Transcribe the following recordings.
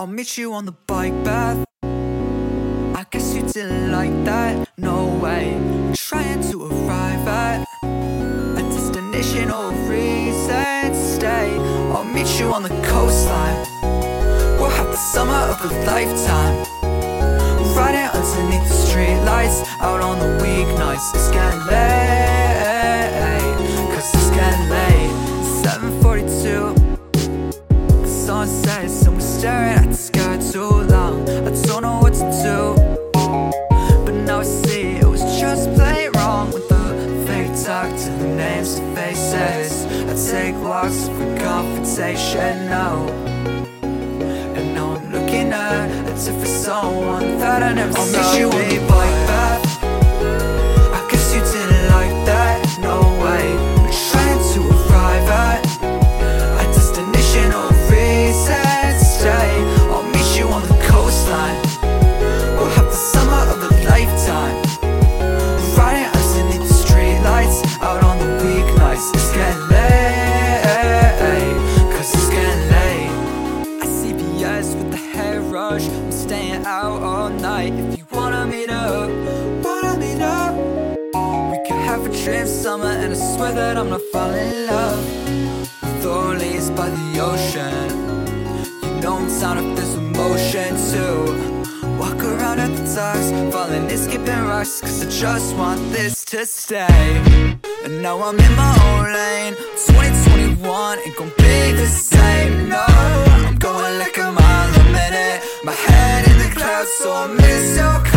I'll meet you on the bike path. I guess you didn't like that. No way. Trying to arrive at a destination or a reason to stay. I'll meet you on the coastline. We'll have the summer of a lifetime. Riding underneath the streetlights, out on the weeknights. It's getting late, Sets and we're staring at the sky too long. I don't know what to do, but now I see it was just plain wrong with the fake talk to the names and faces. I take walks for confrontation, no. And now I'm looking at a different someone that I never I'll saw. you meet up, wanna meet up. We could have a dream summer, and I swear that I'm not falling in love. With Orleans by the ocean. You I'm down if there's emotion too. Walk around at the docks, falling and skipping rocks, cause I just want this to stay. And now I'm in my own lane. 2021 ain't gon' be the same. No, I'm going like a mile a minute. My head in the clouds, so I miss your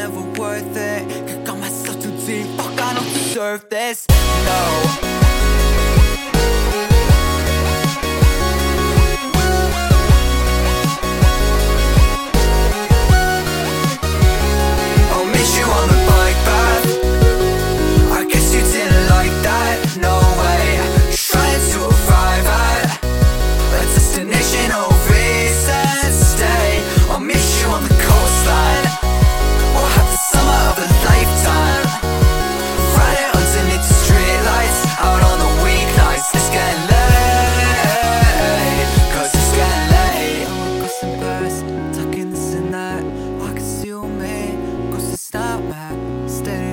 never worth it. Could got myself too deep, fuck, I don't deserve this. No. back, stay.